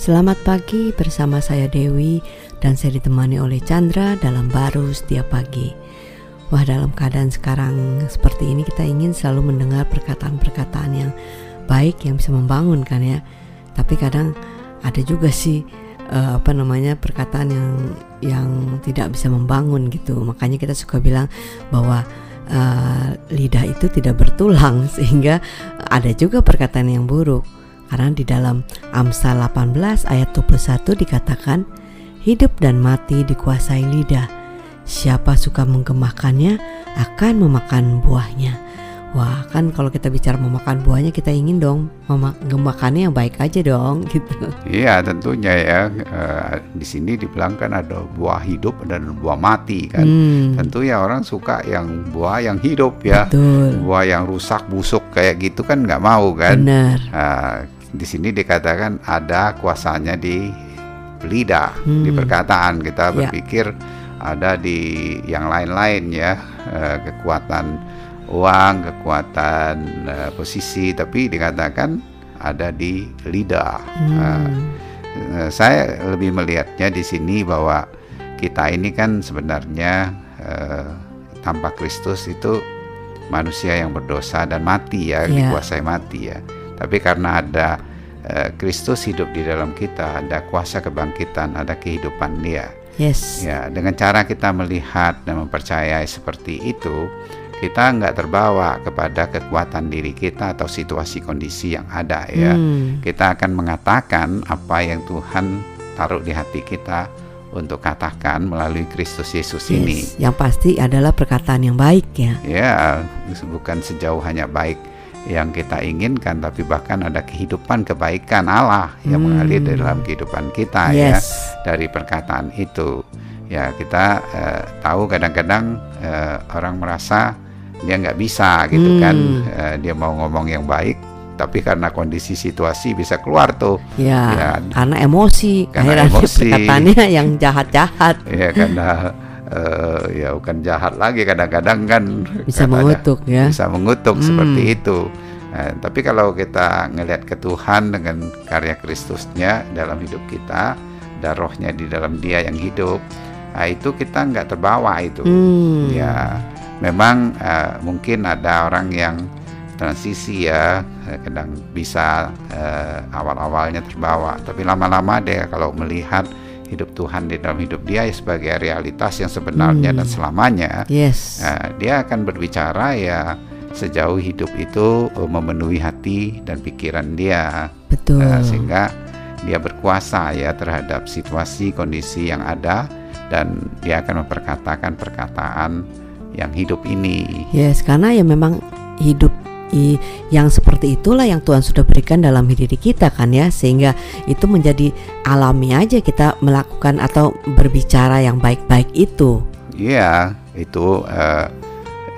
Selamat pagi bersama saya Dewi dan saya ditemani oleh Chandra dalam baru setiap pagi. Wah dalam keadaan sekarang seperti ini kita ingin selalu mendengar perkataan-perkataan yang baik yang bisa membangun kan ya. Tapi kadang ada juga sih uh, apa namanya perkataan yang yang tidak bisa membangun gitu. Makanya kita suka bilang bahwa uh, lidah itu tidak bertulang sehingga ada juga perkataan yang buruk. Karena di dalam Amsal 18 ayat 21 dikatakan hidup dan mati dikuasai lidah. Siapa suka menggemakannya akan memakan buahnya. Wah kan kalau kita bicara memakan buahnya kita ingin dong memakannya yang baik aja dong gitu. Iya tentunya ya uh, di sini dibilang kan ada buah hidup dan buah mati kan. Hmm. Tentu ya orang suka yang buah yang hidup ya. Betul. Buah yang rusak busuk kayak gitu kan nggak mau kan. Benar. Uh, di sini dikatakan ada kuasanya di lidah, hmm. di perkataan. Kita ya. berpikir ada di yang lain-lain ya, uh, kekuatan uang, kekuatan uh, posisi, tapi dikatakan ada di lidah. Hmm. Uh, saya lebih melihatnya di sini bahwa kita ini kan sebenarnya tanpa Kristus itu manusia yang berdosa dan mati ya, yeah. dikuasai mati ya. Tapi karena ada Kristus uh, hidup di dalam kita, ada kuasa kebangkitan, ada kehidupan Dia. Yes. Ya, dengan cara kita melihat dan mempercayai seperti itu, kita nggak terbawa kepada kekuatan diri kita atau situasi kondisi yang ada ya. Hmm. Kita akan mengatakan apa yang Tuhan taruh di hati kita untuk katakan melalui Kristus Yesus yes. ini. Yang pasti adalah perkataan yang baik ya. Ya, bukan sejauh hanya baik yang kita inginkan tapi bahkan ada kehidupan kebaikan Allah yang hmm. mengalir dalam kehidupan kita ya, yes. ya dari perkataan itu. Ya, kita uh, tahu kadang-kadang uh, orang merasa dia nggak bisa gitu hmm. kan uh, dia mau ngomong yang baik tapi karena kondisi situasi bisa keluar tuh ya, ya karena emosi karena emosi perkataannya yang jahat-jahat ya karena uh, ya bukan jahat lagi kadang-kadang kan bisa mengutuk ya bisa mengutuk hmm. seperti itu nah, tapi kalau kita ngelihat ke Tuhan dengan karya Kristusnya dalam hidup kita dan rohnya di dalam dia yang hidup nah itu kita nggak terbawa itu hmm. ya memang uh, mungkin ada orang yang transisi ya eh, kadang bisa uh, awal-awalnya terbawa tapi lama-lama dia kalau melihat hidup Tuhan di dalam hidup dia ya sebagai realitas yang sebenarnya hmm. dan selamanya yes. uh, dia akan berbicara ya sejauh hidup itu uh, memenuhi hati dan pikiran dia betul uh, sehingga dia berkuasa ya terhadap situasi kondisi yang ada dan dia akan memperkatakan perkataan yang hidup ini. Yes, karena ya memang hidup yang seperti itulah yang Tuhan sudah berikan dalam diri kita kan ya sehingga itu menjadi alami aja kita melakukan atau berbicara yang baik-baik itu. Iya, itu uh,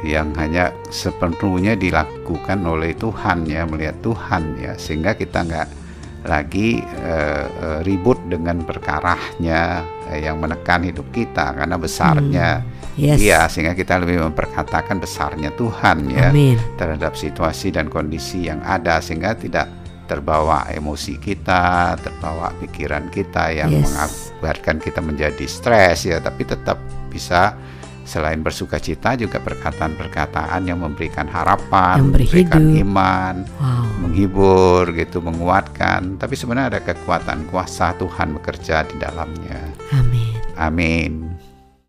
yang hanya sepenuhnya dilakukan oleh Tuhan ya melihat Tuhan ya sehingga kita nggak lagi uh, ribut dengan perkaranya uh, yang menekan hidup kita karena besarnya. Hmm Yes. Iya, sehingga kita lebih memperkatakan besarnya Tuhan ya Amin. terhadap situasi dan kondisi yang ada sehingga tidak terbawa emosi kita, terbawa pikiran kita yang yes. mengakibatkan kita menjadi stres ya, tapi tetap bisa selain bersuka cita juga perkataan-perkataan yang memberikan harapan, yang memberikan iman, wow. menghibur gitu, menguatkan. Tapi sebenarnya ada kekuatan kuasa Tuhan bekerja di dalamnya. Amin. Amin.